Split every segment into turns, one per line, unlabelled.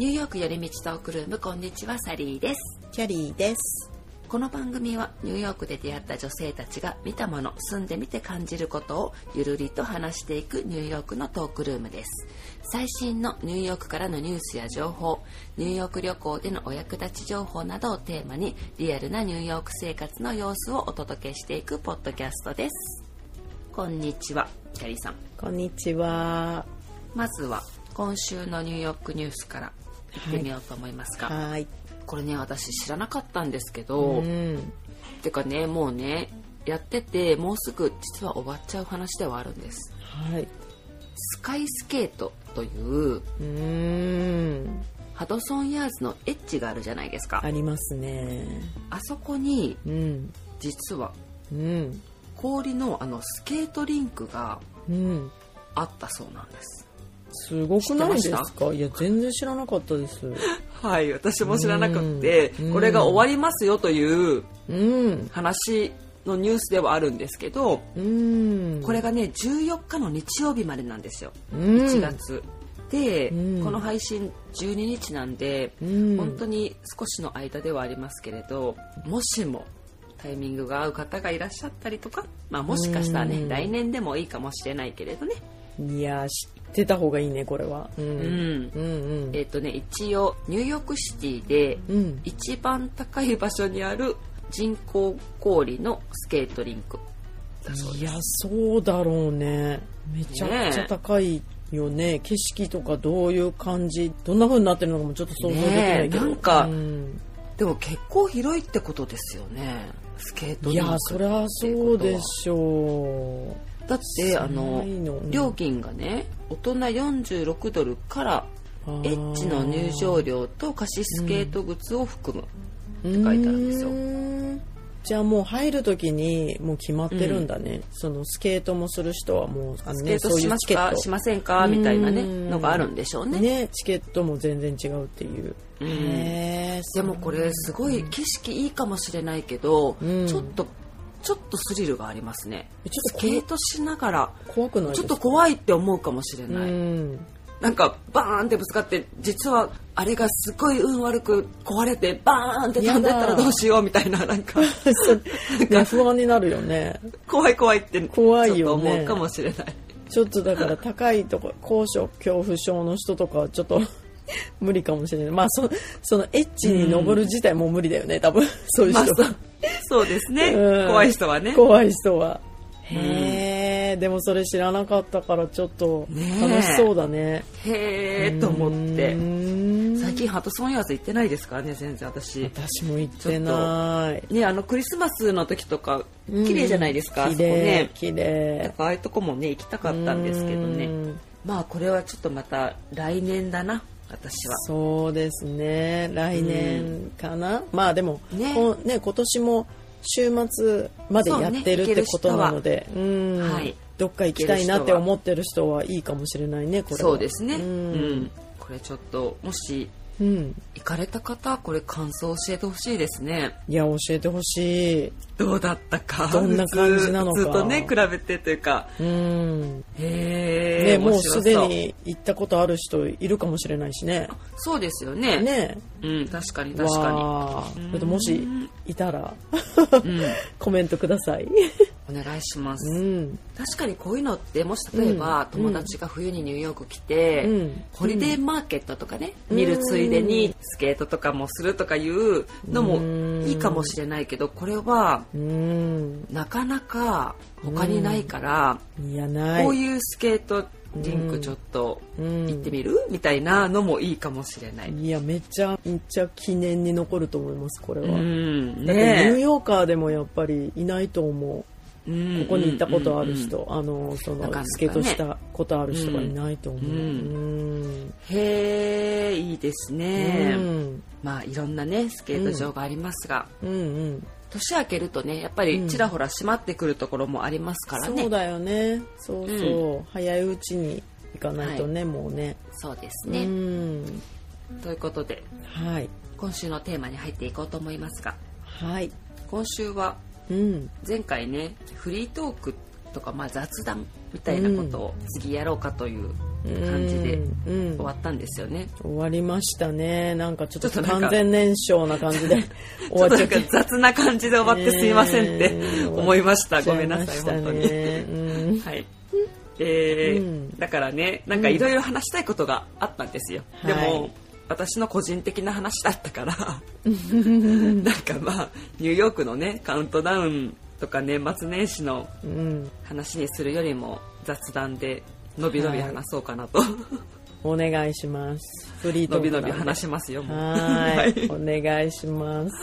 ニューヨーク寄り道トークルームこんにちはサリーです。
キャリーです。
この番組はニューヨークで出会った女性たちが見たもの住んでみて感じることをゆるりと話していくニューヨークのトークルームです。最新のニューヨークからのニュースや情報ニューヨーク旅行でのお役立ち情報などをテーマにリアルなニューヨーク生活の様子をお届けしていくポッドキャストです。こんにちはキャリーさん。
こんにちは。
まずは今週のニューヨークニュースから行ってみようと思いますが、
はい。
これね私知らなかったんですけど、
うん。
てかねもうねやっててもうすぐ実は終わっちゃう話ではあるんです
はい。
スカイスケートという
うーん。
ハドソンヤーズのエッジがあるじゃないですか
ありますね。
あそこに
うん。
実は
うん。
氷のあのスケートリンクが
うん。
あったそうなんです
すごくないですか？いや、全然知らなかったです。
はい私も知らなくって
うん
これが終わりますよという
うん。
話のニュースではあるんですけど
うん。
これがね14日の日曜日までなんですよ。
うん、
1月。で、
うん。
この配信12日なんで、
うん。
本当に少しの間ではありますけれどもしもタイミングが合う方がいらっしゃったりとか、まあ、もしかしたらね、
うん。
来年でもいいかもしれないけれどね、
いや、知ってた方がいいね、これは。う。
うんん
うんうん。
えっ、とね一応ニューヨークシティで
うん。
一番高い場所にある人工氷のスケートリンクだそうです
いや、そうだろうね。めちゃくちゃ高いよね。景色とかどういう感じ、どんな風になってるのかもちょっと想像できないけど。
ねえなんか
うん
でも結構広いってことですよねスケート
い
リンク
や、そりゃそうでしょ
だってあの料金がね大人46ドルから
う。
エッジの入場料と貸しスケート靴を含む、
って
書いてあるんですよ。
じゃあもう入る時にもう決まってるんだね、そのスケートもする人はもうあの、ね、
スケートしますかしませんかみたいなね
うん。
のがあるんでしょうね。
ねチケットも全然違うっていう、
うん。
へえ
でもこれすごい景色いいかもしれないけど、
うん。
ちょっとちょっとスリルがありますね。
ちょっと
スケートしながら
怖くない
ちょっと怖いって思うかもしれ
う
ない、
ん。
なんかバーンってぶつかって実はあれがすごい運悪く壊れてバーンって飛んでったらどうしようみたいな なんか
ね不安になるよね。
怖い怖いって
怖いよね。
思うかもしれない。
ちょっとだから高いとこ高所恐怖症の人とかはちょっと 無理かもしれない。まあそそのエッジに登る自体も無理だよね。多分そういう人。
まあそうですね、
うん。
怖い人はね。
怖い人は。
うん。
へえでもそれ知らなかったからちょっと楽しそうだね。
へえと思って。
うん。
最近ハトソンヤーズ行ってないですからね全然私。
私も行ってない。
ねあのクリスマスの時とか綺麗じゃないですか、あ
綺
そこね。
麗綺
だ
麗
からああいうとこもね行きたかったんですけどね。
うん。
まあこれはちょっとまた来年だな私は。
そうですね。来年かな、まあでも、
ね。
こね今年も週末までやってるってことなのでう,、ん、
はい。
どっか行きたいなって思ってる人はいいかもしれないねこれは。
そうですね、
う
うんん。これちょっともし
うん、
行かれた方これ感想教えてほしいですね。
いや教えてほしい。
どうだったか？
どんな感じなのか。
ずっとね比べてというか。
うん。
へえ
ねもうすでに行ったことある人いるかもしれないしね。
そうですよね。
ね。
うん確かに確か
わあそれともしいたら
に、うん、
コメントください
お願いします、
うん。
確かにこういうのってもし例えば、
うん。
友達が冬にニューヨーク来て、
うん。
ホリデーマーケットとかね、
うん。
見るついでにスケートとかもするとかいうのも
うん。
いいかもしれないけどこれは
うん。
なかなか他にないから、
いやない。
こういうスケートリンクちょっと
うん。
行ってみる、みたいなのもいいかもしれない。
いやめっちゃめっちゃ記念に残ると思いますこれは、
うん。
だってニュー
ね
ヨーカーでもやっぱりいないと思う
こ
ここに行ったことある人、あのそのスケートしたことある人がいないと思う。
うん。
うん。
へえいいですね、
うん。
まあいろんなねスケート場がありますが、
うんうん。
年明けるとねやっぱりちらほら閉まってくるところもありますからね、
そうだよね。そうそう、早いうちに行かないとね、もうね。
そうです
う
ね、
ん。
ということで
はい。
今週のテーマに入っていこうと思いますが。
はい。
今週は
うん。
前回ねフリートークとか、まあ、雑談みたいなことを次やろうかという感じで
うん。
終わったんですよね。
終わりましたね。なんかちょっと完全燃焼な感じで 終わっちゃって
雑な感じで終わってすいませんって
ね
思いました。ごめんなさい、本当に。
うん。
はい。えー
うん。
だからね、なんかいろいろ話したいことがあったんですよ。
うん
でも、
はい
私の個人的な話だったから、なんかまあ、ニューヨークのね、カウントダウンとか年末年始の
うん。
話にするよりも雑談でのびのび話そうかなと、
お願いします。フリート
のびのび話しますよ。もう。
はい。お願いします。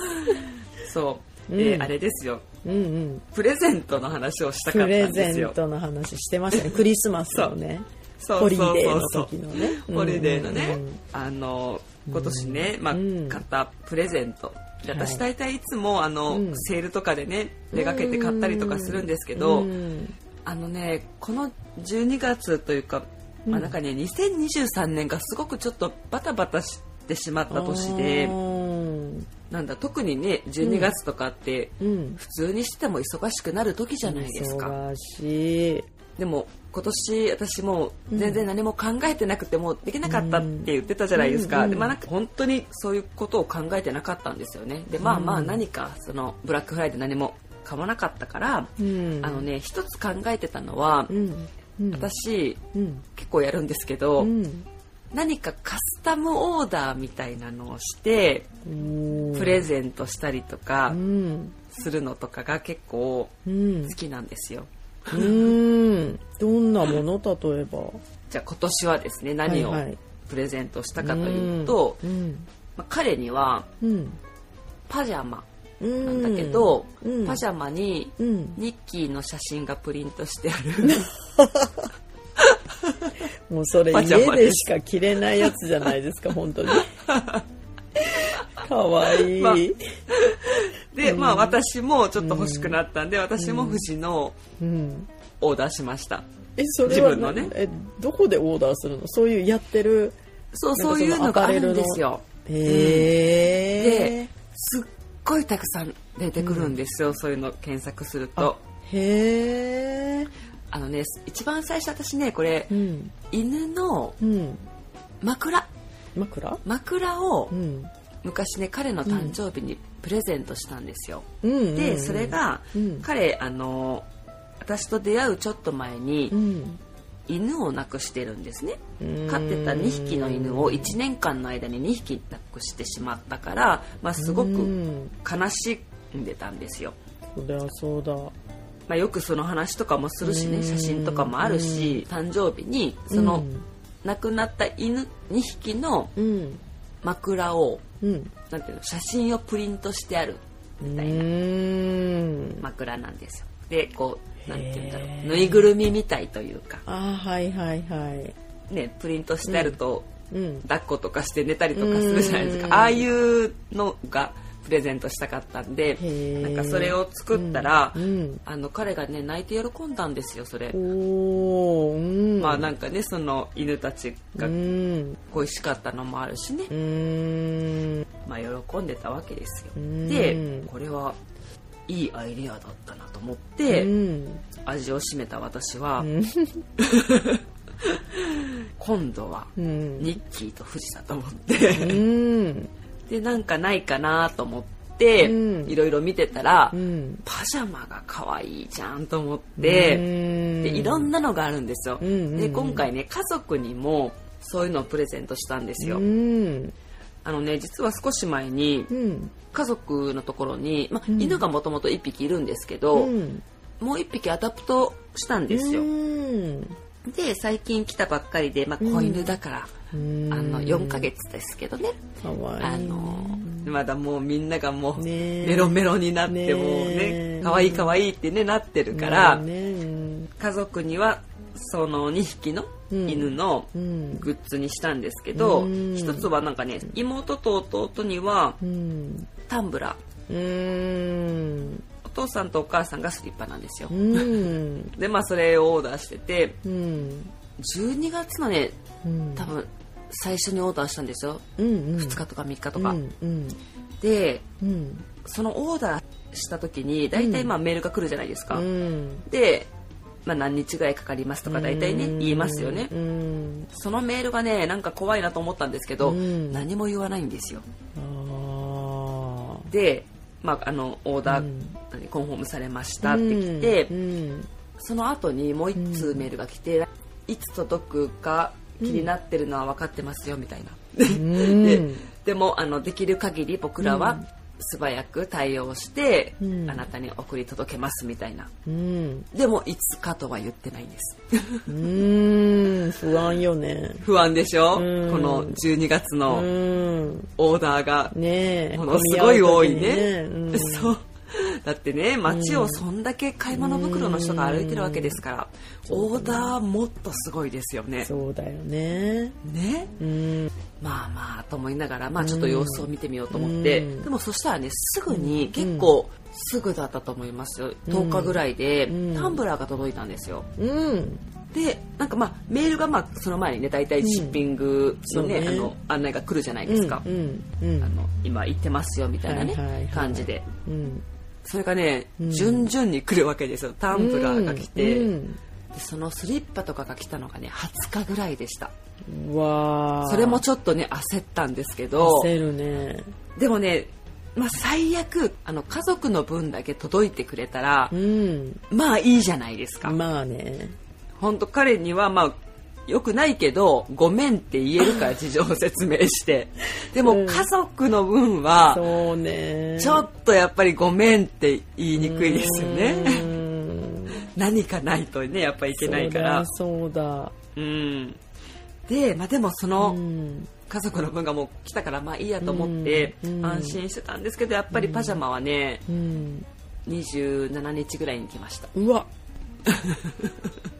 そう、
うん。
えーあれですよ。
うんうん。
プレゼントの話をしたかった
プレ
んですよ。
ゼントの話してましたね。クリスマスのねホリ
そうそう
デーの時のね。
ホリデーのね、あの今年ね、まあ
うん。
買ったプレゼント。私大体いつもあの、
うん。
セールとかでね出かけて買ったりとかするんですけど、
うん。
あのねこの12月というか、まあ、なんかね2023年がすごくちょっとバタバタしてしまった年で
うん
なんだ特にね12月とかって
うん。
普通にしても忙しくなる時じゃないですか。
忙しい。
でも今年私もう全然何も考えてなくてもできなかったって言ってたじゃないですか、
うん
でまあなんか本当にそういうことを考えてなかったんですよね。でまあまあ
うん
何かそのブラックフライデー何も買わなかったから、
うん。
あのね一つ考えてたのは、
うん。うん。
私
うん。
結構やるんですけど、
うん。
何かカスタムオーダーみたいなのをしてプレゼントしたりとか
うん。
するのとかが結構
うん。
好きなんですよ。
うん。どんなもの？例えば。
じゃあ今年はですね何を
はいはい。
プレゼントしたかというと、
うん。
まあ、彼には
うん。
パジャマ
う
なんだけど、
うん。
パジャマに
うん。
ニッキーの写真がプリントしてある。
もうそれ家です。しか着れないやつじゃないですか本当に。かわいい、
まあで、まあ私もちょっと欲しくなったんで、私も富士の
うん。
オーダーしました。
えそれは
自分のね。
えどこでオーダーするの？そういうやってる
そう
そ
ういうのがあるんですよ。
へえ、
ですっごいたくさん出てくるんですよ、そういうの検索すると。
へえ
あのね一番最初私ねこれ、
うん。
犬の
うん。
枕。
枕？
枕を
うん。
昔ね彼の誕生日にプレゼントしたんですよ、
うんうん
でそれが、
うん。
彼あの私と出会うちょっと前に
うん。
犬を亡くしてるんですね。
うん。
飼ってた2匹の犬を1年間の間に2匹亡くしてしまったから、まあ、すご
う
く
ん。
悲しんでたんですよ、
そりゃそうだ。
まあ、よくその話とかもするし
うん。
ね写真とかもあるし誕生日にその
うん。
亡くなった犬2匹の
うん。
枕を
うん
なんていうの写真をプリントしてあるみたいな。
うん。
枕なんですよ。でこうなんていうんだろう。ぬいぐるみみたいというか。
あはいはいはい。
ねプリントしてあると、
うん。
抱っことかして寝たりとかするじゃないです
うん
かああいうのがプレゼントしたかったんでなんかそれを作ったら、
うんうん。
あの彼がね泣いて喜んだんですよそれ。
うん。
まあなんかねその犬たちが
うん。
恋しかったのもあるしね、
うん。
まあ喜んでたわけですよ。
うん。
でこれはいいアイディアだったなと思って、
うん。
味を占めた私は、
ん。
今度は
うん。
ニッキーと富士だと思って、
うん
でなんかないかなと思って、
うん。
いろいろ見てたら、
うん。
パジャマが可愛いじゃんと思って、でいろんなのがあるんですよ、
うんうんうん。
で今回ね家族にもそういうのをプレゼントしたんですよ、
うん。
あのね実は少し前に
うん。
家族のところに、ま犬がもともと1匹いるんですけど、
うん。
もう1匹 adopt したんですよ、
うん
で最近来たばっかりで、まあ、子犬だから、
うん。
あの4ヶ月ですけどね、あのまだもうみんながもうメロメロになってもうね可愛い可愛いってねなってるから、
ねうん
家族にはその2匹の犬の
うん。
グッズにしたんですけど、
うん。
一つはなんかね妹と弟には
うん。
タンブラー父さんとお母さんがスリッパなんですよ。
う、ん。
でまあそれをオーダーしてて
うん。
12月のね
うん。
多分最初にオーダーしたんですよ。
うんうん。
2日とか3日とか、
うんうん。
で
うん。
そのオーダーした時に大体まあメールが来るじゃないですか、
うん。
でまあ、何日ぐらいかかりますとか大体ね言いますよね。
うん。
そのメールがねなんか怖いなと思ったんですけど
うん。
何も言わないんですよ。
あ
で、まあ、あのオーダー、何コンフォームされましたって来て、
うん。
その後にもう一通メールが来て、いつ届くか気になってるのは分かってますよみたいな。
うん。
ででもあのできる限り僕らは素早く対応して、
うん。
あなたに送り届けますみたいな。
うん。
でもいつかとは言ってないんです。
うん。不安よね。
不安でしょ、
うん。
この12月
う
の
ん。
オーダーが。
ねえ。
ものすごい多いね。
混み合う時にね。
そう。だってね、街をそんだけ買い物袋の人が歩いてるわけですから、オーダーもっとすごいですよね。
そうだよね。
ね？
うん。
まあまあと思いながら、まあちょっと様子を見てみようと思って、
うん。
でもそしたらね、すぐに、結構すぐだったと思いますよ。10日ぐらいで、
ん。
タンブラーが届いたんですよ。
うん。
で、なんかまあメールがまあその前にね、大体シッピングのね、
そうね。
あの案内が来るじゃないですか。
うんうん
あの今行ってますよみたいなね、
はいはいはい。
感じで。
うん
それがね、順々に来るわけですよ。タンブラーが来て、
うん。
でそのスリッパとかが来たのがね、20日ぐらいでした。
うわあ
それもちょっとね、焦ったんですけど、
焦るね。
でもね、まあ、最悪、あの、家族の分だけ届いてくれたら
う、ん。
まあいいじゃないですか。
まあね。
本当彼にはまあ、よくないけど、ごめんって言えるから事情を説明して。でも家族の分は、
そうね
ちょっとやっぱりごめんって言いにくいですよ
う
ね。
ん
何かないとね、やっぱいけないから。
そうだ
うん。で、まあでもその家族の分がもう来たからまあいいやと思って
うん
安心してたんですけど、やっぱりパジャマはね、
うん
27日ぐらいに来ました。
うわ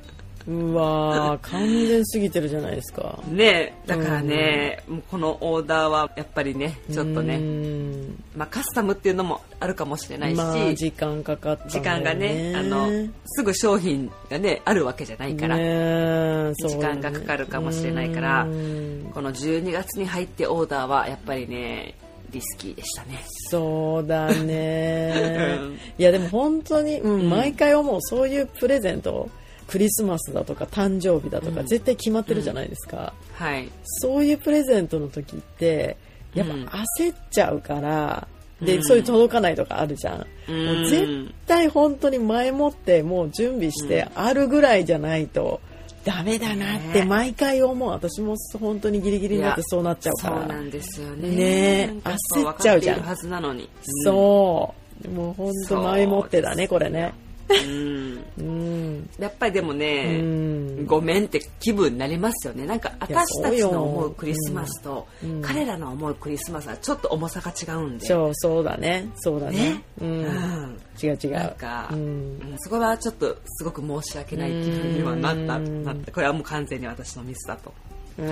うわ完全すぎてるじゃないですか。
ねだからね、もうこのオーダーはやっぱりね、ちょっと
う
ね、
ん。
まあカスタムっていうのもあるかもしれないし、
まあ時間かかったんだ
時
よ
間がね、あの、すぐ商品がね、あるわけじゃないから、
ね
時間がかかるかもしれないから
うん。
この12月に入ってオーダーはやっぱりね、リスキーでしたね。
そうだね。
う ん
いやでも本当に、うん。毎回思うそういうプレゼントクリスマスだとか誕生日だとか、絶対決まってるじゃないですか、
はい。
そういうプレゼントの時ってやっぱ
うん。
焦っちゃうから、で、
うん。
そういう届かないとかあるじゃん、
うん。
もう絶対本当に前もってもう準備してあるぐらいじゃないとダメだなって
ね。
毎回思う。私も本当にギリギリになってそうなっちゃうから。
そうなんですよね。
ね焦っちゃうじゃん。
はずなのに。
そう。もう本当前もってだねこれね
うん。
うん。
やっぱりでも
う
ね、
ん。
ごめんって気分になりますよね。なんか私たちの思うクリスマスと、
うん。
彼らの思うクリスマスはちょっと重さが違うんで。
そうそうだね。そうだね。
ね。
うん。
うん
違う違う。
なんか、
うん。
うんそこはちょっとすごく申し訳ない気分にはなった
うん。
なってこれはもう完全に私のミスだと。
で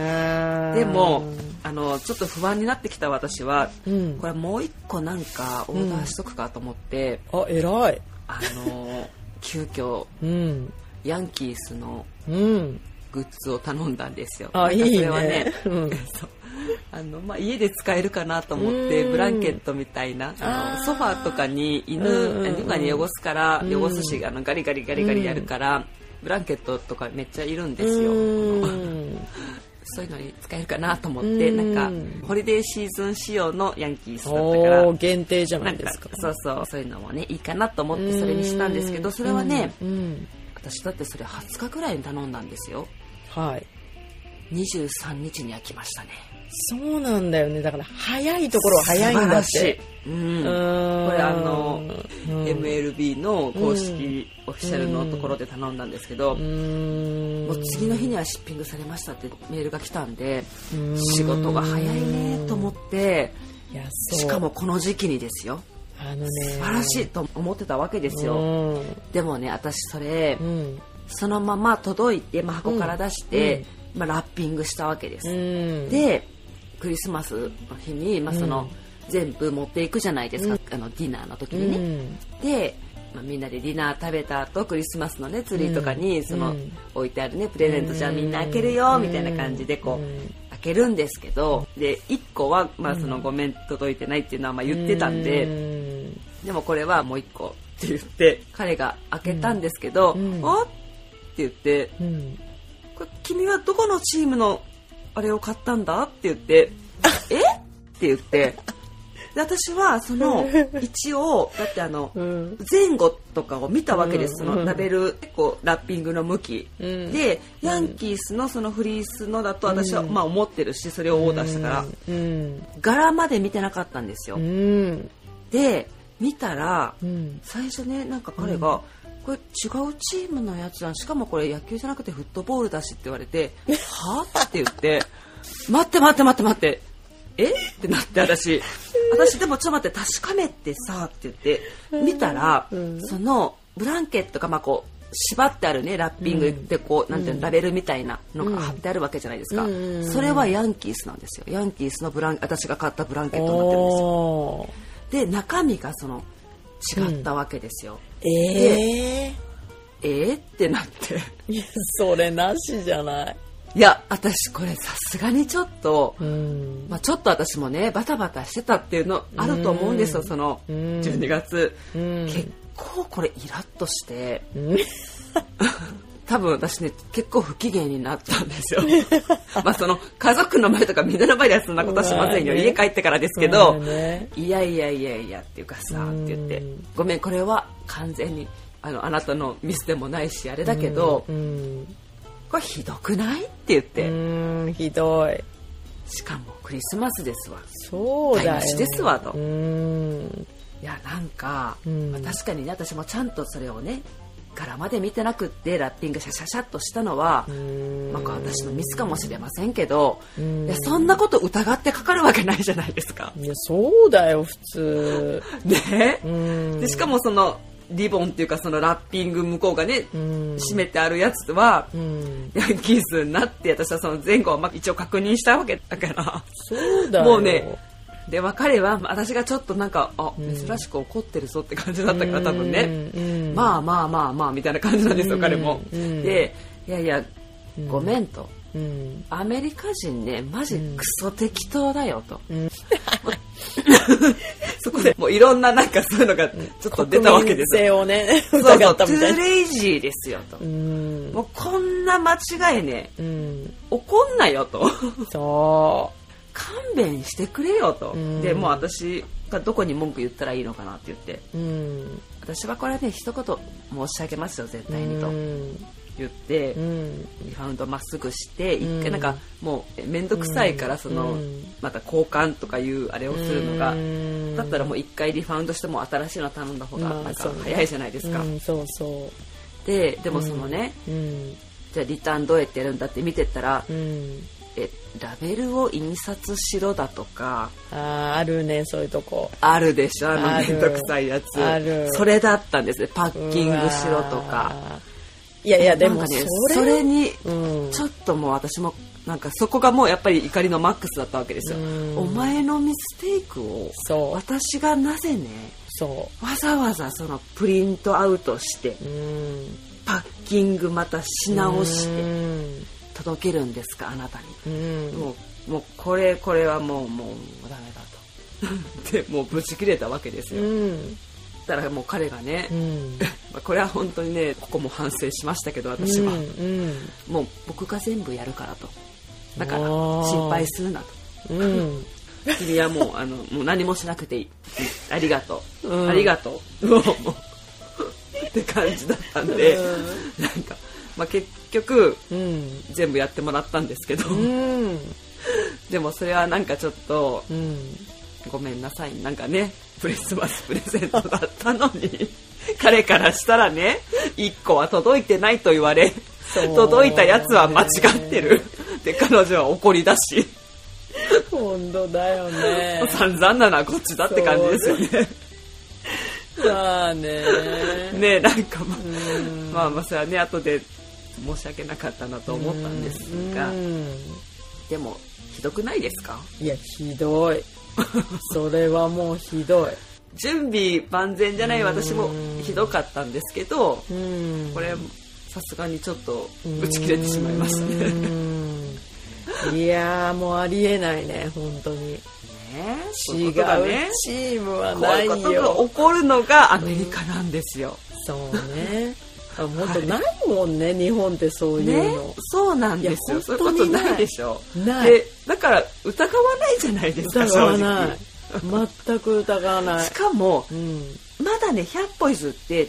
でもあのちょっと不安になってきた私は、
うん。
これもう一個なんかオーダーしとくかと思って、
あ偉い
あの急遽
うん。
ヤンキースの
うん。
グッズを頼んだんですよ。
あいいね。うん。
そう。あのまあ、家で使えるかなと思って
うん。
ブランケットみたいなあのソファーとかに犬
うんうんうん。
犬がに汚すから
うん。
汚すしあのガリガリガリガリやるからブランケットとかめっちゃいるんですよ。
うん
そういうのに使えるかなと思って
うん。
なんかホリデーシーズン仕様のヤンキースだったから。
限定じゃな
ない
ですか。
そうそうそういうのもねいいかなと思ってそれにしたんですけどそれはね私だってそれ20日ぐらいに頼んだんですよ。
はい
23日には来ましたね。
そうなんだよね。だから早いところは早いんだ
しい。うん。
こ
これあの、
うん。
MLB の公式オフィシャルのところで頼んだんですけど、
うん。
もう次の日にはシッピングされましたってメールが来たんで
うん。
仕事が早いねと思ってしかもこの時期にですよ。
あのね。
素晴らしいと思ってたわけですよ、
うん。
でもね私それ、
うん。
そのまま届いて、まあ、箱から出して、まあ、ラッピングしたわけです、
うん。
でクリスマスの日に、まあ、その、全部持っていくじゃないですか、あのディナーの時にね、
うん。
で、まあ、みんなでディナー食べた後クリスマスのねツリーとかに、その、
うん
置いてあるねプレゼントじゃあみんな開けるよ、みたいな感じでこう、
うん。
開けるんですけどで1個は、まあ、そのごめん届いてないっていうのはまあ言ってたんで、
うん。
でもこれはもう1個って言って彼が開けたんですけど、
うん。
おっ言って
うん。
これ君はどこのチームのあれを買ったんだ？って言ってえって言って。で私はその一応だってあの
うん。
前後とかを見たわけです、
うん。
そのラベル結構ラッピングの向き、
うん。
でヤンキースのそのフリースのだと私は
うん
まあ思ってるしそれをオーダーしたから、
うん。
柄まで見てなかったんですよ、
うん。
で見たら
うん。
最初ねなんか彼が、これ違うチームのやつじゃんしかもこれ野球じゃなくてフットボールだしって言われて「はって言って「待って待って待って待って。え？ってなって私。私でもちょっと待って確かめてさって言って見たら、
うん。
そのブランケットがまあこう縛ってあるねラッピングでこう、なんていうのラベルみたいなのが貼ってあるわけじゃないですか、
うん
それはヤンキースなんですよ。ヤンキースのブラン私が買ったブランケットになってるんですよ。で中身がその違ったわけですよ、
ええ
えー、ってなって。
いや、それなしじゃない。
いや私これさすがにちょっと、
うん。
まあ、ちょっと私もねバタバタしてたっていうのあると思うんですよその
うん。
12月、
うん。
結構これイラッとして。
うん
多分私ね結構不機嫌になったんですよ。まあその家族の前とかみんなの前ではそんなことはしませんよ、
まあね。
家帰ってからですけど、
まあね。
いやいやいやいやっていうかさって言って。
うん
ごめんこれは完全にあのあなたのミスでもないしあれだけど、
うん。
これひどくない？って言って、
うん、ひどい。
しかもクリスマスですわ。
そうだよ。
ですわと。
うん。
いやなんか、
うん。
まあ確かにね私もちゃんとそれをね柄まで見てなくってラッピングシャシャシャっとしたのは、
ん
なんか私のミスかもしれませんけど、
うん
いやそんなこと疑ってかかるわけないじゃないですか。
いや、そうだよ、普通。
ね、
うん。
でしかもそのリボンっていうかそのラッピング向こうがね、
うん。
締めてあるやつは、
うん。
ヤンキースになって私はその前後はまあ一応確認したわけだから。
そうだよ。
もうねで別れは私がちょっとなんかあ珍しく怒ってるぞって感じだったから多分ね、
うん、
まあまあまあまあみたいな感じなんですよ、
うん
彼も。
うん。
でいやいやごめんと。
うん。
アメリカ人ねマジクソ適当だよと、
ん。
そこでもういろんななんかそういうのがちょっと出たわけですよ。
国民性をね、
そうそう
疑った
トゥ
みたいな。
ーレイジーですよと、
うん。
もうこんな間違いね
うん。
怒んなよと。
そ
勘弁してくれよと、
うん
でもう私がどこに文句言ったらいいのかなって言って
う。うん。
私はこれはね一言申し上げますよ絶対にと
うん。
言って、
うん。
リファウンドまっすぐして一
うん
回なんかもう面倒くさいからその
うん
また交換とかいうあれをするのが
うん
だったらもう一回リファウンドしても新しいの頼んだ方が
まあ
なんか早いじゃないですか
うん、そうそ
ででもそのね。じゃあリターンどうやってやるんだって見てったら
うん。
えラベルを印刷しろだとか
ああ、あるね、そういうとこ。
あるでしょあの面倒くさいやつ
ある
それだったんですねパッキングしろとか。
いやいや、でも
ね
それ、
に
うん。
ちょっともう私もなんかそこがもうやっぱり怒りのマックスだったわけですよ
うん
お前のミステイクを。私がなぜね
そ
わざわざそのプリントアウトして。パッキングまたし直し
う
て
ん。
届けるんですかあなたに。
うん。
もうもうこれこれはもうもうダメだと。でもうブチ切れたわけです
う
よ
ん。
だからもう彼がね、
うん。
まあこれは本当にねここも反省しましたけど私は、
うん。
もう僕が全部やるからと。だから心配するなと。
うん。
君はもうあのもう何もしなくていい。ありがとう、
うん。
ありがとう。もうって感じだったんで、なんか、まあ、結局
うん。
全部やってもらったんですけど、
うん。
でもそれはなんかちょっと
うん。
ごめんなさいなんかねクリスマスプレゼントだったのに 彼からしたらね1個は届いてないと言われ届いたやつは間違ってるで彼女は怒りだし
本当だよね。
散々なのはこっちだって感じですよね。
まあね。
ねなんかまあ
うん
まあまあそれはね後で申し訳なかったなと思ったんですが
うん
でもひどくないですか？
いや、ひどい。それはもうひどい。
準備万全じゃない私もひどかったんですけど
うん
これさすがにちょっと打ち切れてしまいましたね。
ね。いやーもうありえないね、本当に。
ね
違うチームは
こう
ない
いうことが
よ。
起こるのがアメリカなんですよ。
そうね。あ本当ないもんね、日本ってそういう
ね
の。、
そうなんですよ。そういうことないでしょ。
ない
で、だから疑わないじゃないですか、
疑わ
正
ない
直。。
全く疑わない
し。かも、
うん。
まだね、100歩譲って違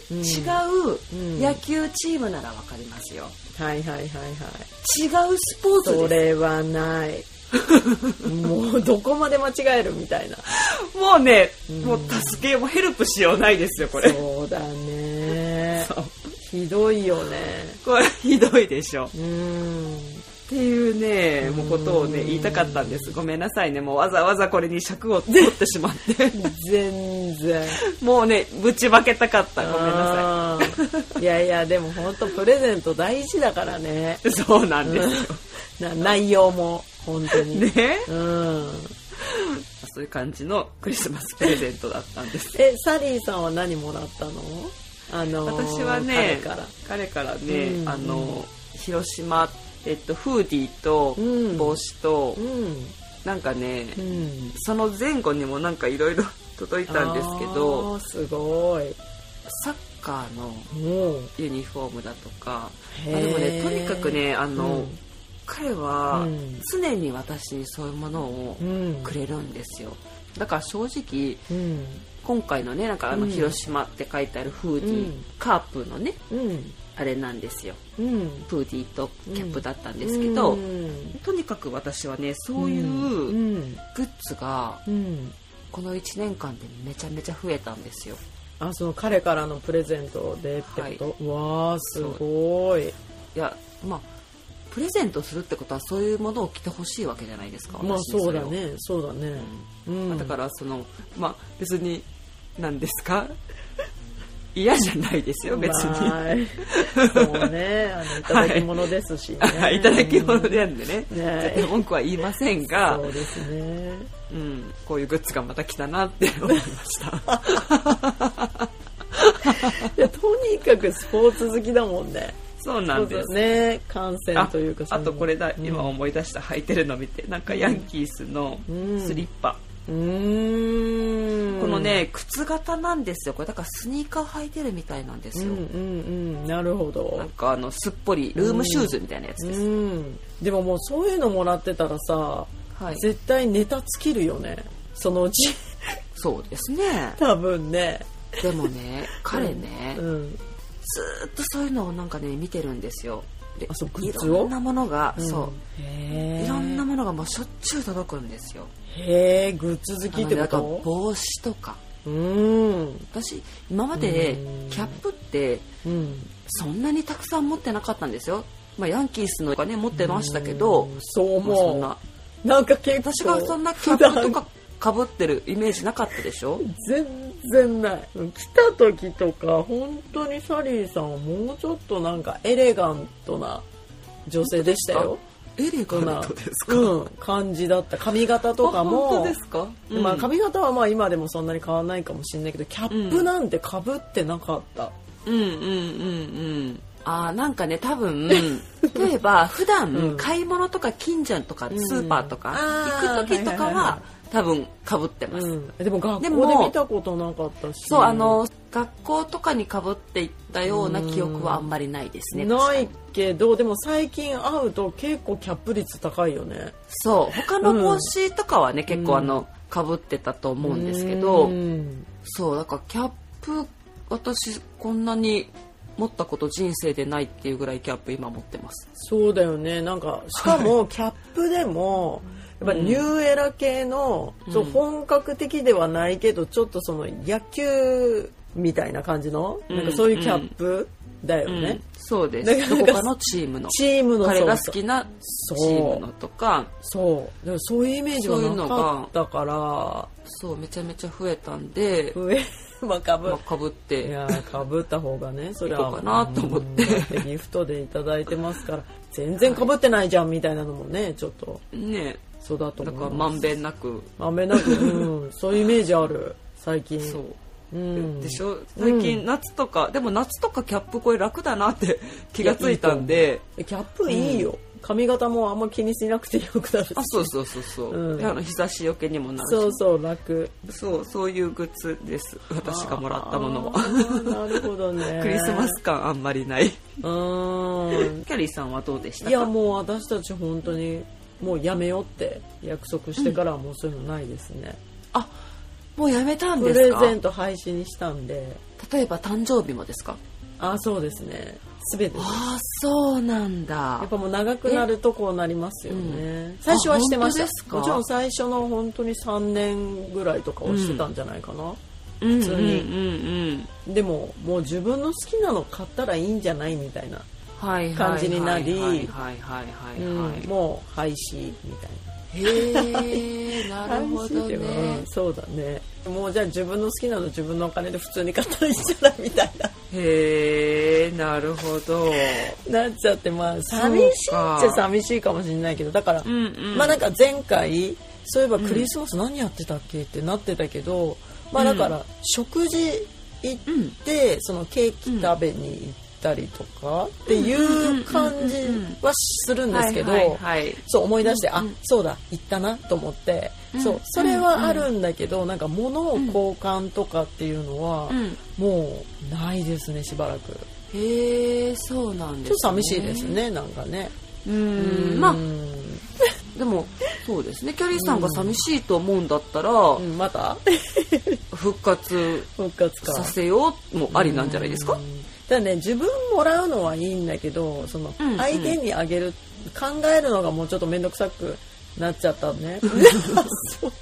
うん
う野球チームならわかりますよ。
はいはいはいはい。
違うスポーツ
そ
で
れはない。もうどこまで間違えるみたいな。
す。もうね、もう助けもヘルプしようないですよ、これ。
そうだね
そう。
ひどいよね。
これひどいでしょ。
うん。
っていうね、もうことをね、言いたかったんです。ごめんなさいね。もうわざわざこれに尺を取ってしまって。
全然。
もうね、ぶちまけたかった。ごめんな
あーいやいや、でも本当プレゼント大事だからね。
さい。そうなんですよ。
な内容も、本当に。
ね。
うん。
そういう感じのクリスマスプレゼントだったんです。
え、サリーさんは何もらったの？あのー
私はね
彼から。
彼からね、
うん
あの広島、えっと、フーディーと
うん
帽子と、
うん。
なんかね、
うん。
その前後にもなんかいろいろ届いたんですけど
すごい。
サッカーの。ユニフォームだとか
へー
あでもねとにかくねあの、
うん
彼は
うん
常に私にそういうものを
うん。
くれるんですよだから正直
うん。
今回のねなんかあの
うん
広島って書いてあるフーディー、
うん
カープのね
うん。
あれなんですよ
うん。
フーディーとキャップだったんですけど、
うん。
とにかく私はねそういう
うん。
グッズが
うん。
この1年間でめちゃめちゃ増えたんですよ
あ、その彼からのプレゼントでってこと、うわあ、すごい。
いやまあプレゼントするってことはそういうものを着てほしいわけじゃないですか
まあそうだね、そうだね。うん。
まあだからそのまあ別に何ですか？嫌じゃないですよ別に、
まあそうね、あの、いただき物ですしね。
い。ただき物なんでね、
ね。
絶対文句は言いませんが。
そうですね。
うん、こういうグッズがまた来たなって思いました。
いや、とにかくスポーツ好きだもんね。
そうなんです。
ね、観戦
あ
というか
あとこれだ、
うん
今思い出した。履いてるの見て。なんかヤンキースのスリッパ、
うーん。
このね靴型なんですよこれだからスニーカー履いてるみたいなんですよ、
うんうんうん、なるほ
な
ど
ん。かあのすっぽりルームシューズみたいなやつです、
うん。でももうそういうのもらってたらさ、
はい
絶対ネタ尽きるよね。そのうち、
そうですね
多分ね。
でもね彼ね、
うん。
ずーっとそういうのをなんかね見てるんですよで
あそうグ
い
ッズを？
ろんなものが、
うん
そ。ういろんなものがもうしょっちゅう届くんですよ
へえ、グッズ好きってこ
帽子とか
とうん。
私今まで
うん
キャップって
うん。
そんなにたくさん持ってなかったんですよ、まあ、ヤンキースのがね持ってましたけど
うん、そう
まあそん
思
な
う。なんか結構。
私がそんなキャップとかかぶってるイメージなかったでしょ？
全然ない。来た時とか本当にサリーさんはもうちょっとなんかエレガントな女性でしたよ。
エレガントですか、
うん感じだった。髪型とか
あ
も
本当ですか、
まあ
うん。
髪型はまあ今でもそんなに変わらないかもしれないけどキャップなんてかぶってなかった、
うんうんうんうん。あーなんかね多分 例えば普段
うん。
買い物とか近所とか
ん
スーパーとか行く時とか
は
多分かぶってます、
うん、でも学校で見たことなかったし。
そうあの学校とかにかぶっていったような記憶はあんまりないですね
ないけどでも最近会うと結構キャップ率高いよね。
そう。他の帽子とかはね、結構あのかぶってたと思うんですけど、
うん。
そうだからキャップ私こんなに持ったこと人生でないっていうぐらいキャップ今持ってます。
そうだよね。なんかしかもキャップでも やっぱニューエラ系の、そう本格的ではないけどちょっとその野球みたいな感じの、
うん。
なんかそういうキャップだよね、
うん。そうです。どこかのチームの。
チームの
彼が
そう
好きなチ
そう。
ームのとか。
そう。だからそういうイメージはなかったから。
そうめちゃめちゃ増えたんで、
上 まあかぶ
まあ、かぶっ
い
て
やかぶった方がねそれは。
かなと思って
ギフトでいただいてますから。全然かぶってないじゃんみたいなのもねちょっと。
ね
そうだと
だ
思う
からまんべんなく。
まんべんなく、うん、そういうイメージある。最近。
そう。
うん、
でしょ？最近夏とか、でも夏とかキャップこれ楽だなって気がついたんで、
キャップいいよ、髪型もあんま気にしなくてよくなるし。
あそうそうそうそう、
うん。
であの日差しよけにもなるし。
そうそう楽。
そうそういうグッズです。私がもらったものは。
なるほどね。
クリスマス感あんまりない。
うーん。
キャリーさんはどうでしたか？
いやもう私たち本当にもうやめようって約束してからはもうそういうのないですね、
あもうやめたん
プ
ですか？
レゼント廃止にしたんで。
例えば誕生日もですか？
あそうですね。全て
ああそうなんだ。
やっぱもう長くなるとこうなりますよね、最初はしてました。もちろん最初の本当に3年ぐらいとかはしてたんじゃないかな、
普
通に。
うんうん
でももう自分の好きなの買ったらいいんじゃないみたいな、
はい
感じになりもう廃止みたいな。
へえなるほどね。
は そうだね。もうじゃあ自分の好きなの自分のお金で普通に買ったらいいんじゃないみたいな。
へえなるほど。
なっちゃってまあ寂しいっちゃ寂しいかもしれないけど。だから、
うんうん。
まあなんか前回そういえばクリスマス何やってたっけってなってたけど、まあだから食事行って、そのケーキ食べに行ったりとかっていう感じはするんですけど、そう思い出して、あそうだ行ったなと思って、そうそれはあるんだけど、なんか物を交換とかっていうのは、
うん。
もうないですねしばらく。
へえそうなんです、ね、
ちょっと寂しいですねなんかね。
うーん。まあでもそうですね。キャリーさんが寂しいと思うんだったら、
うん、また？
復活させようもありなんじゃないですか、
だね自分もらうのはいいんだけどその
うんうん。
相手にあげる、考えるのがもうちょっと面倒くさくなっちゃったね。そう。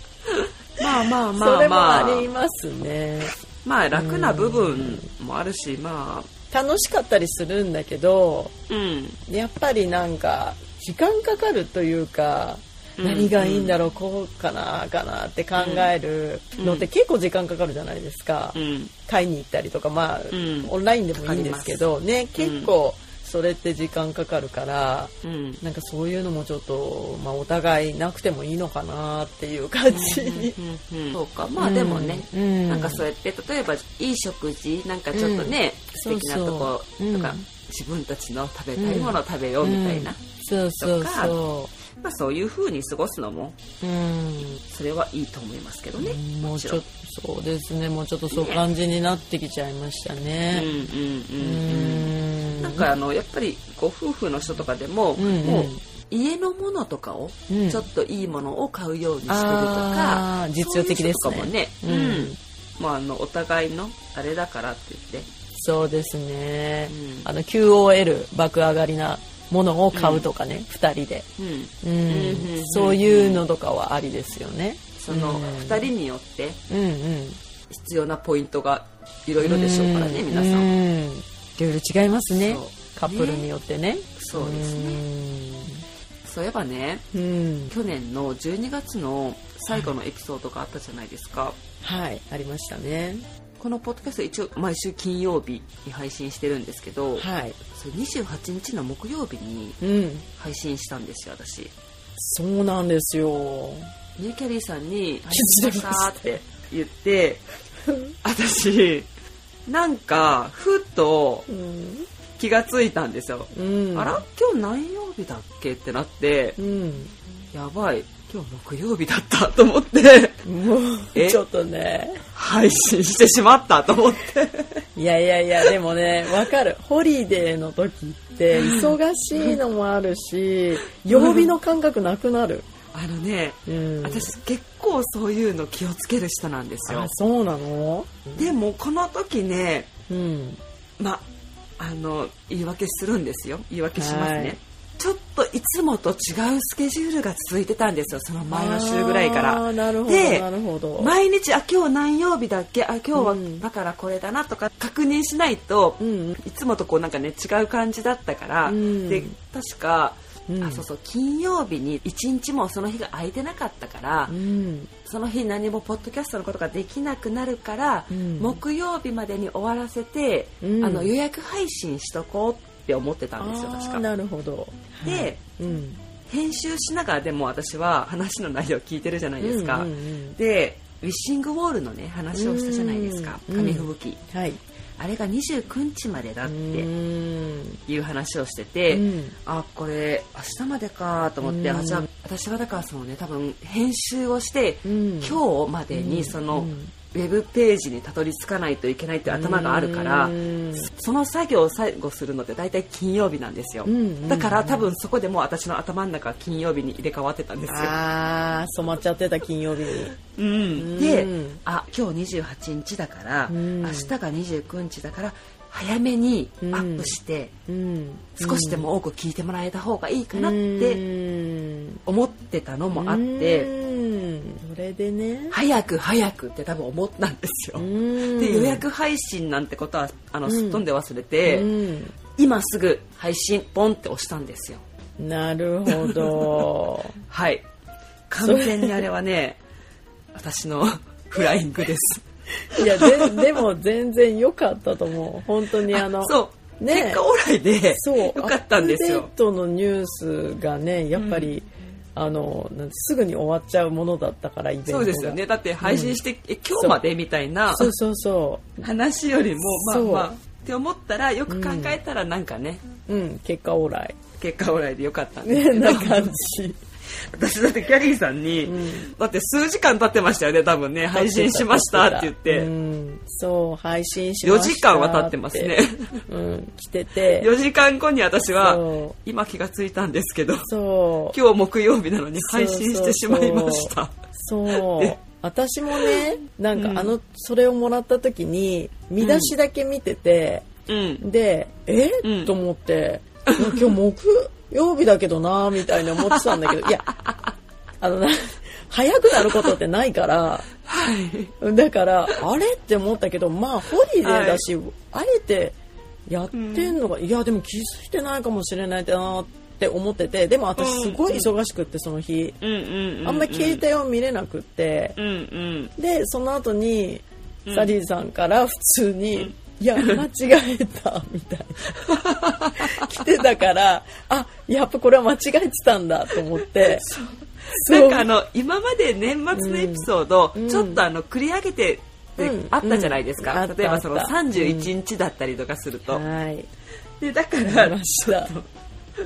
まあまあま
それも
あまあ
ありますね。
まあ楽な部分もあるしまあ。
楽しかったりするんだけど
うん。
やっぱりなんか時間かかるというか、
うん。
何がいいんだろうこうかなかなって考えるのって結構時間かかるじゃないですか、
うん。
買いに行ったりとかまあ、
ん。
オンラインでもいいんですけどね結構それって時間かかるから、
うん。
なんかそういうのもちょっと、まあ、お互いなくてもいいのかなっていう感じ。に。
うんそうか。まあでもね、
うん。
なんかそうやって例えばいい食事なんかちょっとね、
うん。
素敵なとことか、
う。ん。
自分たちの食べたいものを食べようみたいな、
そうそうそ
まあ、そういう風に過ごすのも
う。うん。
それはいいと思いますけどね、
もうちょっ
と
と、そうですね。もうちょっとそう感じになってきちゃいました
うんうん
ね。
うん
う
うん
ん。
なんかあのやっぱりこう夫婦の人とかでも、
うんうん
もう家のものとかを
うん
ちょっといいものを買うようにしてるとか、
実用的ですね
そういうかもね、
う
うんんまあ、あのお互いのあれだからって言って
そうですね。
うん
あの、QOL 爆上がりなものを買うとかね、二、人で。
うん
そういうのとかはありですよね。
その
うん
2人によって
うんうん。
必要なポイントがいろいろでしょうからね、皆さん、
うん。いろいろ違いますね。カップルによってね。
そうですねそういえばね。去年の12月の最後のエピソードがあったじゃないですか、
はい、ありましたね。
このポッドキャスト一応毎週金曜日に配信してるんですけど、
はい。
それ28日の木曜日に
うん。
配信したんですよ私
そうなんですよ。
ねキャリーさんに「配
気づいてました
信しました」って言って 私なんかふっと
うん。
気がついたんですよ、
うん。
あら今日何曜日だっけってなって
うん。
やばい今日木曜日だったと思って
もう、
え？
ちょっとね。
配信してしまったと思って
いやいやいや、でもね、わかる。ホリデーの時って、忙しいのもあるし、曜日の感覚なくなる。
あのね、
うん。
私結構そういうの気をつける人なんですよ
あ、そうなの？
でもこの時ね
うん。
まあの言い訳するんですよ言い訳しますね、
はい
ちょっといつもと違うスケジュールが続いてたんですよその前の週ぐらいから。
なるほど、
で。毎日あ今日何曜日だっけ？あ今日は
うん。
だからこれだなとか確認しないと、
うん。うん
いつもとこうなんかね違う感じだったから、
うん。
で確か、
うん。
あそうそう金曜日に一日もその日が空いてなかったから、
うん。
その日何もポッドキャストのことができなくなるから、
うん。
木曜日までに終わらせて、
うん。
あの予約配信しとこうって思ってたんですよ確か。
なるほど。
で、
はいうん。
編集しながらでも私は話の内容聞いてるじゃないですか。
うんうんうん
でウィッシングウォールのね話をしたじゃないですか
うん
紙吹雪。
はい。
あれが29日までだっ
う
て
ん
いう話をしてて、
うん
あこれ明日までかと思って、
うん
あじゃあ私はだからそのね多分編集をして、
うん
今日までにその、ウェブページにたどり着かないといけないって頭があるから、
うん。
その作業を最後するのって大体金曜日なんですよ、
うんうん
だから多分そこでもう私の頭の中は金曜日に入れ替わってたんですよ、
ああ染まっちゃってた金曜日に。
うん、で、
うん。
あ今日28日だから、
うん。
明日が29日だから早めにアップして、
うん。
少しでも多く聞いてもらえた方がいいかなっ
う
て
ん。
思ってたのもあって、
うん。それでね。
早く早くって多分思ったんですよ。
うん。
で予約配信なんてことはあのすっ飛んで忘れて、
うん。
今すぐ配信ポンって押したんですよ。
なるほど。
はい。完全にあれはね私のフライングです。
いやででも全然良かったと思う。本当にあの
そう、
ね。
結果オーライで
そう。
よかったんですよ。
アップ。デートのニュースがねやっぱり、あのなんてすぐに終わっちゃうものだったからイベントが。
そうですよね。だって配信して、え今日までみたいな
そう。そうそ
話よりもまあまあって思ったらよく考えたらなんかね、
ううん。結果オーライ。
結果オーライでよかったんです
ね
けど、
な感じ
私だってキャリーさんに、だって数時間経ってましたよね多分ね配信しましたって言って、
うん、そう配信しま
4
した
時間は経ってますね。
うん来てて。
4時間後に私は今気がついたんですけど
そう。
今日木曜日なのに配信してしまいました。
そう。
で
私もねなんか
うん。
あの、それをもらった時に見出しだけ見てて、
うん。
でえ、
うん。
と思って。今日木曜日だけどなみたいに思ってたんだけどいやあのな早くなることってないから
はい。
だからあれって思ったけどまあホリデーだし、あえてやってんのが、いやでも気づいてないかもしれないなって思っててでも私すごい忙しくってその日、
うんうんうん
あんまり携帯を見れなくって、
うんうん
でその後にサリーさんから普通に「いや間違えた」みたいな。来てたからあやっぱこれは間違えてたんだと思って。
なんかあの今まで年末のエピソード、
うん
ちょっとあの繰り上げて
うん。
あったじゃないですか、
うん。
例えばその
あった
31日だったりとかすると、
はい
でだから
ました。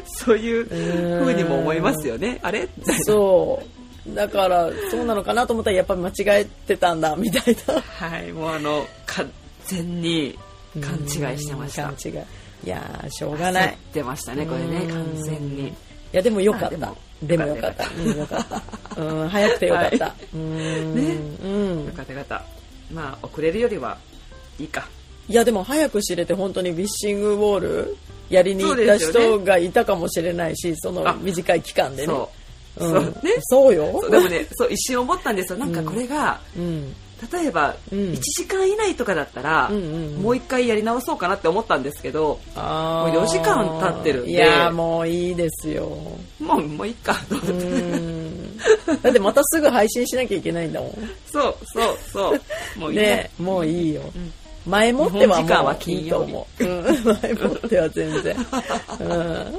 そういう風にも思いますよね。あれ？
そう。だからそうなのかなと思ったらやっぱり間違えてたんだみたいな。
はいもうあの完全に勘違いしてました。
うん勘違い。いやーしょうがない。
焦ましたねこれね
うん。
完全に。
いやでもよかった。
あでも。
よかった。うんよかった。うん早くてよかった、
は
うん。
ね。
うん。
よかったよかった。まあ遅れるよりはいいか。
いやでも早く知れて本当にビッシングボールやりに行った人がいたかもしれないしその短い期間でね。
そう、
うん。
そうね。
そうよ。
でもねそう一瞬思ったんですよ。なんかこれが、
うん
例えば
うん。
1時間以内とかだったら、もう一回やり直そうかなって思ったんですけどもう4時間経ってるんで。
いやもういいですよ。
もうもういいかと思って、
うん。だってまたすぐ配信しなきゃいけないんだもん。
そうそうそう。もういい
ねもういいよ、前もってはもういいと思う、うん、前もっては全然、うん、
っ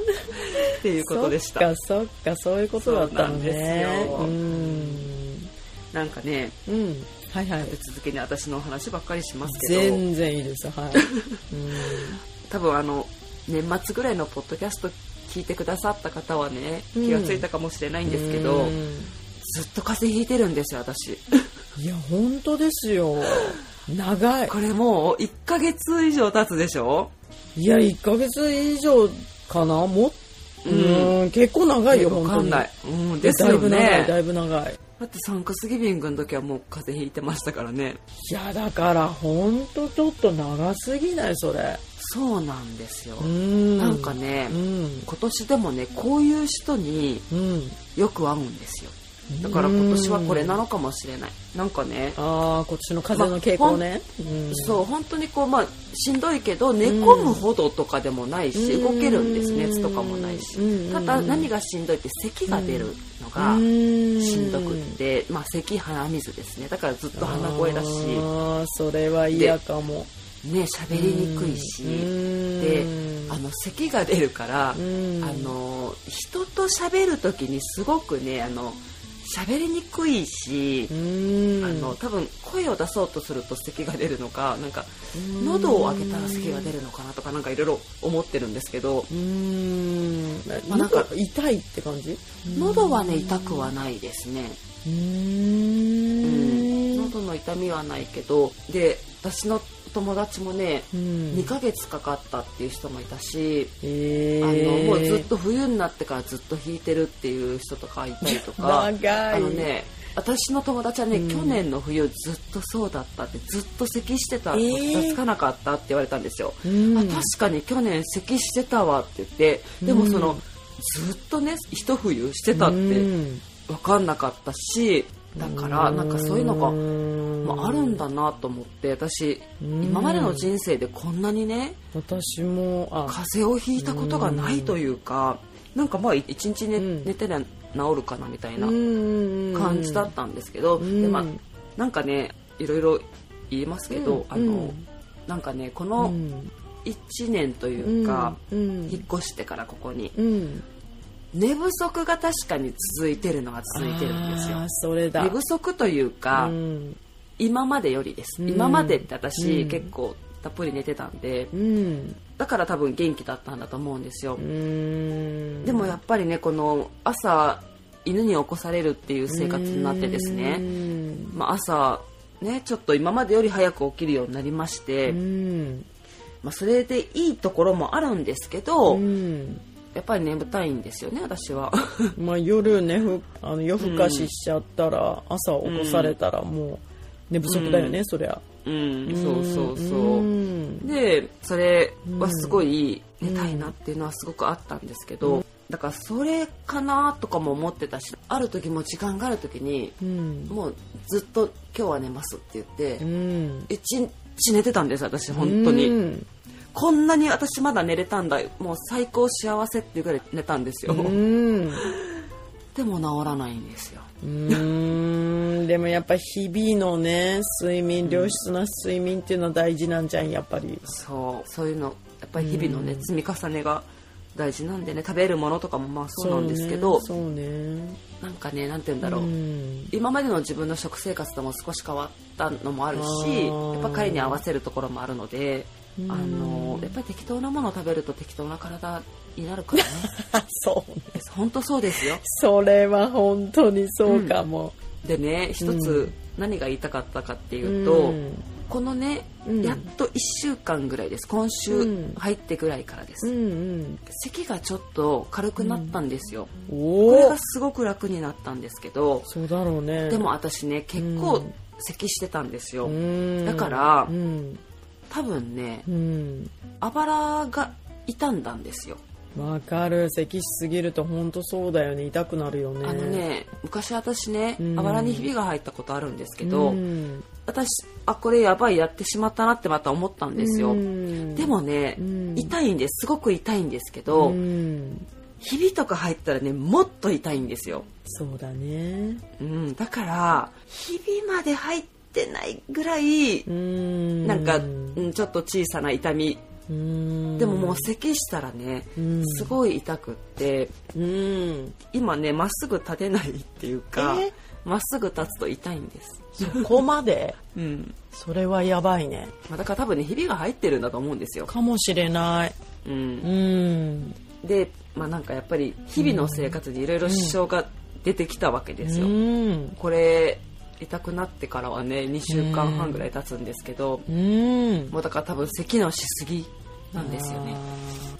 ていうことでした。
そっかそっかそういうことだった
んですよ。
うん。
なんかね
うんはいはい。
続けに私のお話ばっかりしますけど。
全然いいです。はい、
多分あの年末ぐらいのポッドキャスト聞いてくださった方はね
うん。
気がついたかもしれないんですけ
う
ど、
ん。
ずっと風邪ひいてるんですよ私。
いや本当ですよ。長い。
これもう1ヶ月以上経つでしょ？
いや1ヶ月以上かな？もうん。ん結構長いよ
わかんない、うん、ですよ
だいぶ長いだ
ね
いぶ長い。
だってサンクスギビングの時はもう風邪ひいてましたからね。
いやだから本当ちょっと長すぎないそれ。
そうなんですよ、
うん。
なんかね、
うん。
今年でもねこういう人に
うん。
よく会うんですよだから今年はこれなのかもしれない。なんかね。
ああこっちの風の傾向ね、うん。
そう本当にこうまあしんどいけど寝込むほどとかでもないし、
うん。
動けるんです熱とかもないし、
うん。
ただ何がしんどいって咳が出るのが
うん。
しんどくって、まあ咳鼻水ですね。だからずっと鼻声だし。
ああそれは嫌かも。
ね喋りにくいし。
うん。
であの咳が出るからあ
うん。
の人と喋る時にすごくねあの喋りにくいし、
うん。
あの多分声を出そうとすると咳が出るのかなんか喉を開けたら咳が出るのかなとかなんかいろいろ思ってるんですけど。
うん。
まあなんか
痛いって感じ？
喉はね痛くはないですね。
う
うん
ん。
喉の痛みはないけどで私の友達もね、
うん。
2ヶ月かかったっていう人もいたし、
え
あの
ー
もうずっと冬になってからずっと弾いてるっていう人とかいたりとか あのね私の友達はね、
うん。
去年の冬ずっとそうだったってずっと咳してた、
えー。
気がつかなかったって言われたんですよ、
うん。
あ確かに去年咳してたわって言ってでもその、ずっとね一冬してたって
うん。
分かんなかったしだからなんかそういうのが、
うん
まあ、あるんだなと思って私
うん。
今までの人生でこんなにね
私もあ
風邪をひいたことがないというかなんかまあ一日寝,、
うん。
寝てりゃ治るかなみたいな
うん
感じだったんですけど、
うん。
でまあなんかねいろいろ言いますけど、
うん。
あの、
うん。
なんかねこ
う
の
ん。
1年というか、
うん。
引っ越してからここに
うん
寝不足が確かに続いてるのが続いてるんですよ。
それだ。
寝不足というか、
うん。
今までよりです、
うん。
今までって私、
うん。
結構たっぷり寝てたんで
うん。
だから多分元気だったんだと思うんですよ、
うん。
でもやっぱりねこの朝犬に起こされるっていう生活になってです
う
ね、
ん
まあ、朝ねちょっと今までより早く起きるようになりまして、
うん
まあ、それでいいところもあるんですけど、
うん
やっぱり眠たいんですよね私は。
まあ夜寝ふあの夜更かししちゃったら、朝起こされたらもう寝不足だよね、そりゃ。
うんそうそうそう、
うん。
でそれはすごい寝たいなっていうのはすごくあったんですけど、だからそれかなとかも思ってたしある時も時間がある時に
うん。
もうずっと今日は寝ますって言って
うん。
一日寝てたんです私本当に、
うん
こんなに私まだ寝れたんだもう最高幸せっていうぐらい寝たんですよ、
うん。
でも治らないんですよ。
うん。でもやっぱ日々のね睡眠良質な睡眠っていうのは大事なんじゃんやっぱり。
そう。そういうのやっぱり日々のね積み重ねが大事なんでね。食べるものとかもまあそうなんですけど
そうね。ね
なんかねなんて言うんだろう、
ん。
今までの自分の食生活とも少し変わったのもあるしやっぱ彼に合わせるところもあるのであのやっぱり適当なものを食べると適当な体になるからね。
そうね。
本当そうですよ。
それは本当にそうかも、
でね一つ
うん。
何が言いたかったかっていうと、
ん。
このね、
うん。
やっと1週間ぐらいです。今
う
週
ん。
入ってぐらいからです、
うんうん。
咳がちょっと軽くなったんですよ、
お
これ
お
がすごく楽になったんですけど
そうだろうね。
でも私ね結
う
構
ん。
咳してたんですよ、
うん。
だから
うん
多分ね
うん。
あばらが傷んだんですよ。
わかる。咳しすぎると本当そうだよね。痛くなるよね。
あのね昔私ね
うん。
あばらにひびが入ったことあるんですけど、
うん。
私あこれやばいやってしまったなってまた思ったんですよ、
うん。
でもね、
うん。
痛いんです。すごく痛いんですけど、
うん。
ひびとか入ったらねもっと痛いんですよ、
そうだね。
うん、だからひびまで入ってないぐらい
うん。
なんか、うん、ちょっと小さな痛み。
うん。
でももう咳したらね
うん。
すごい痛くって
うん。
今ねまっすぐ立てないっていうか
え？
まっすぐ立つと痛いんです、
そこまで？
うん。
それはやばいね。
まあ、だから多分ねひびが入ってるんだと思うんですよ、
かもしれない。
うん。
うん。
でまあなんかやっぱり日々の生活にいろいろ支障が出てきたわけですよ、
うん。
これ痛くなってからはね2週間半ぐらい経つんですけど、
うん。
もうだから多分咳のしすぎなんですよね。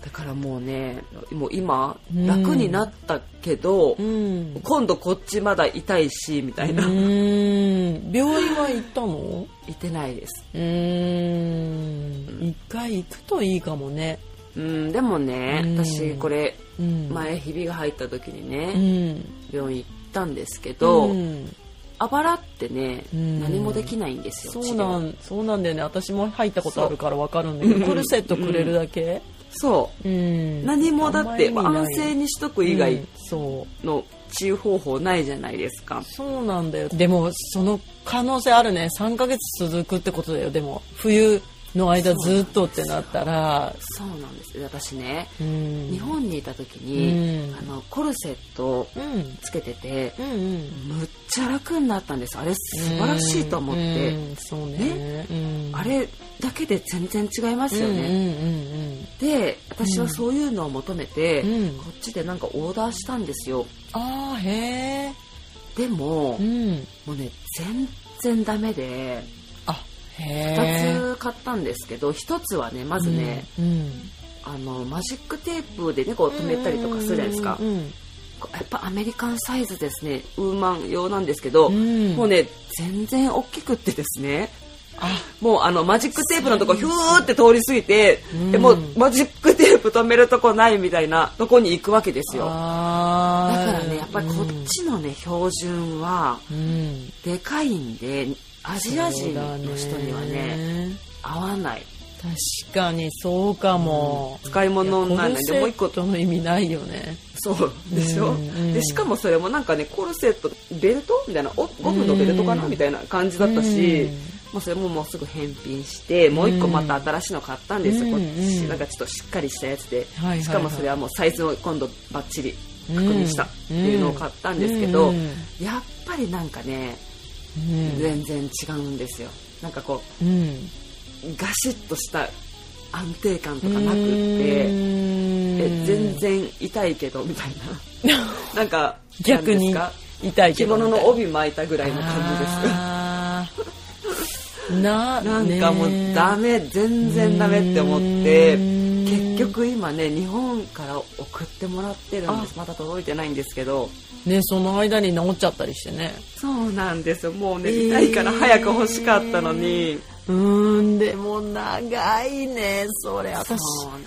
だからもうねもう今
うん。
楽になったけど、
うん。
今度こっちまだ痛いしみたいな、
うん。病院は行ったの？
いてないです。
うん。一回行くといいかもね。
うんでもね、
うん。
私これ
うん。
前ひびが入った時に
う
ね、
ん。
病院行ったんですけど、
うん
あばらってね、
うん。
何もできないんですよ
そうなんそうなんだよね。私も入ったことあるからわかるんだけどコルセットくれるだけ？
そう。
うん。
何もだって安静にしとく以
うん。
外の治癒方法ないじゃないですか、
そうなんだよ。でもその可能性あるね。3ヶ月続くってことだよ。でも冬の間ずっとってなったら
そうなんです私ね、
うん。
日本にいた時に、
うん。
あのコルセット
うん
つけてて、
うん。うん
むっちゃ楽になったんです。あれ素晴らしいと思って、
うん。そうね。うん。
あれだけで全然違いますよね、
うんうんうん
で私はそういうのを求めて、
うん。
こっちでなんかオーダーしたんですよ。
ああへえ
でも、
うん。
もうね全然ダメで2つ買ったんですけど1つはねまずね、
うん
あのマジックテープでねこう留めたりとかするじゃないですか、
うんうん
やっぱアメリカンサイズですねウーマン用なんですけど、
うん。
もうね全然大きくってですね
あ。
もうあのマジックテープのとこヒューって通り過ぎて、
うん。
えもうマジックテープ止めるとこないみたいなとこに行くわけですよ。だからねやっぱりこっちのね標準は
うん。
でかいんでアジア人の人にはね合わない。
確かにそうかも、
使い物にならない。でもう一個。
コルセットの意味ないよね。
そう。でしょ、
うんうん。
でしかもそれもなんかねコルセットベルトみたいなおゴムのベルトかな、
うん。
みたいな感じだったし、
うん。
まあ、それももうすぐ返品してもう一個また新しいの買ったんですよ、
うん。
こっち。
うん
なんかちょっとしっかりしたやつで、
はいはいはい。
しかもそれはもうサイズを今度バッチリ確認したっていうのを買ったんですけど、
うん。
やっぱりなんかね
うん
全然違うんですよ。なんかこ
うん。
うガシッとした安定感とかなくって。え全然 痛いけどみたいな。なんか
逆に痛いけど
物の帯巻いたぐらいの感じですなんかもうダメ全然ダメって思って結局今ね日本から送ってもらってるんです。まだ届いてないんですけど。
ねその間に治っちゃったりしてね。
そうなんですよ。もうね
えー。
痛いから早く欲しかったのに、
うーんでも長いねそれ。私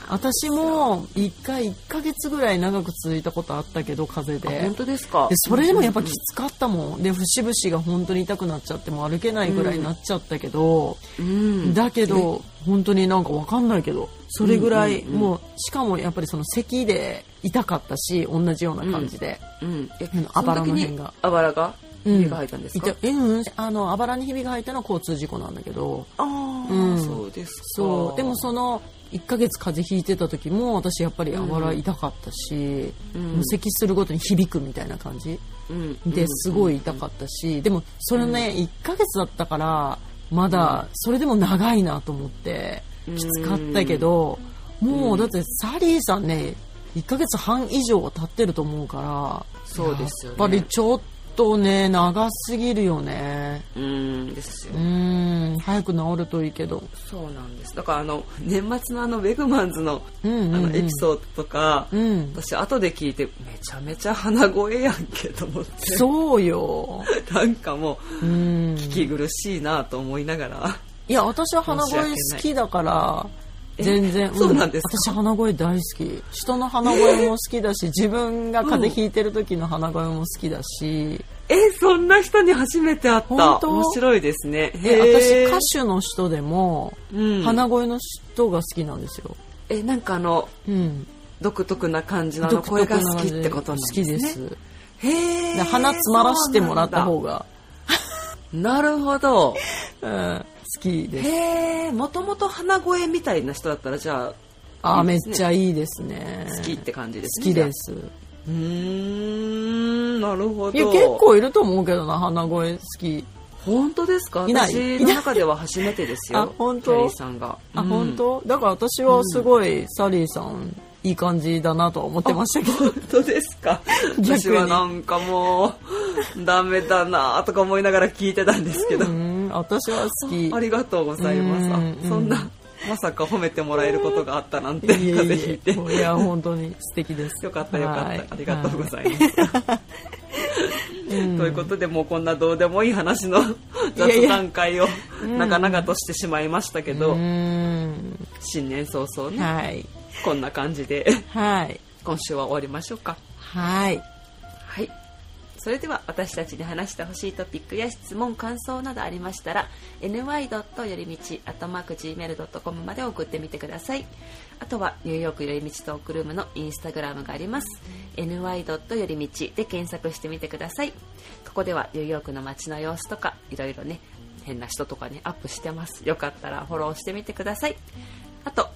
私も1回1ヶ月ぐらい長く続いたことあったけど風邪で。
あ本当ですか？
でそれでもやっぱきつかったもん。で節々が本当に痛くなっちゃってもう歩けないぐらいになっちゃったけど、
うん。
だけど本当になんかわかんないけどそれぐらい、
うんうんうん。
もうしかもやっぱりその咳で痛かったし同じような感じで、
うんえ
うん。あばらの辺が。
あばらが？
うん
ひびが入ったんですか、
いたえうんあのあばらにひびが入ったのは交通事故なんだけど。
ああ、
うん。
そうですか。
そう。でもその1ヶ月風邪ひいてた時も私やっぱりあばら痛かったし、
うん。
咳するごとに響くみたいな感じ
うん。
ですごい痛かったし、でもそれね、1ヶ月だったからまだそれでも長いなと思ってきつかったけど、もうだってサリーさんね1ヶ月半以上は経ってると思うから
そうですよね。
やっぱりちょっとね長すぎるよね。
うんですよ。
うん早く治るといいけど。
そうなんです。だからあの年末のあのベグマンズの,、
うん
あのエピソードとか、
うん。
私後で聞いてめちゃめちゃ鼻声やんけと思って。
そうよ。
なんかもう
うん。
聞き苦しいなと思いながら、
いや私は鼻声好きだから
え
全然、
そうなんですか？
私鼻声大好き。人の鼻声も好きだし自分が風邪ひいてる時の鼻声も好きだし、
えそんな人に初めて会った。
本当？
面白いですね。
で
へー。
私歌手の人でも、
うん。
鼻声の人が好きなんですよ、
えなんかあの
うん、
独特な感じの声が好きってことなんですね。
好きです。
へ
鼻詰まらしてもらった方が、
なるほど。
うん、好きです。
へえもともと鼻声みたいな人だったらじゃ
あーめっちゃいいですね。
あ好きって感じです
好
ね
きです。
うーんなるほど。
いや結構いると思うけどな鼻声好き。
本当ですか？私の中では初めてですよ
あ本当？
キャリーさんが。
あ、
うん。
本当？だから私はすごいサリーさんいい感じだなとは思ってましたけど。
本当ですか？私はなんかもうダメだなとか思いながら聞いてたんですけど、
うん私は好き。
ありがとうございます。そんなまさか褒めてもらえることがあったなんて風邪ひいて。
えいや本当に素敵です。
よかったよかった、
はい。
ありがとうございます、ということでもうこんなどうでもいい話の 雑談会を長々としてしまいましたけど、
うん。
新年早々ね、
はい。
こんな感じで。
はい。
今週は終わりましょうか。
はい
はいそれでは私たちに話してほしいトピックや質問感想などありましたら ny. よりみち gmail.com まで送ってみてくださいあとはニューヨークよりみちトークルームのインスタグラムがあります ny. よりみちで検索してみてくださいここではニューヨークの街の様子とかいろいろね変な人とかにアップしてますよかったらフォローしてみてくださいあと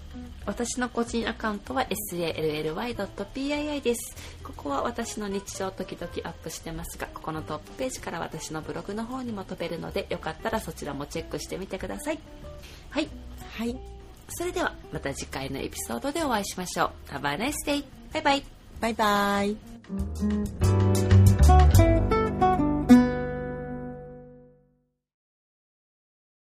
私の個人アカウントは sally.pii です。ここは私の日常時々アップしてますがここのトップページから私のブログの方にも飛べるのでよかったらそちらもチェックしてみてください。はい。
はい。
それではまた次回のエピソードでお会いしましょう。Have a nice day! バイバイ。
バイバイ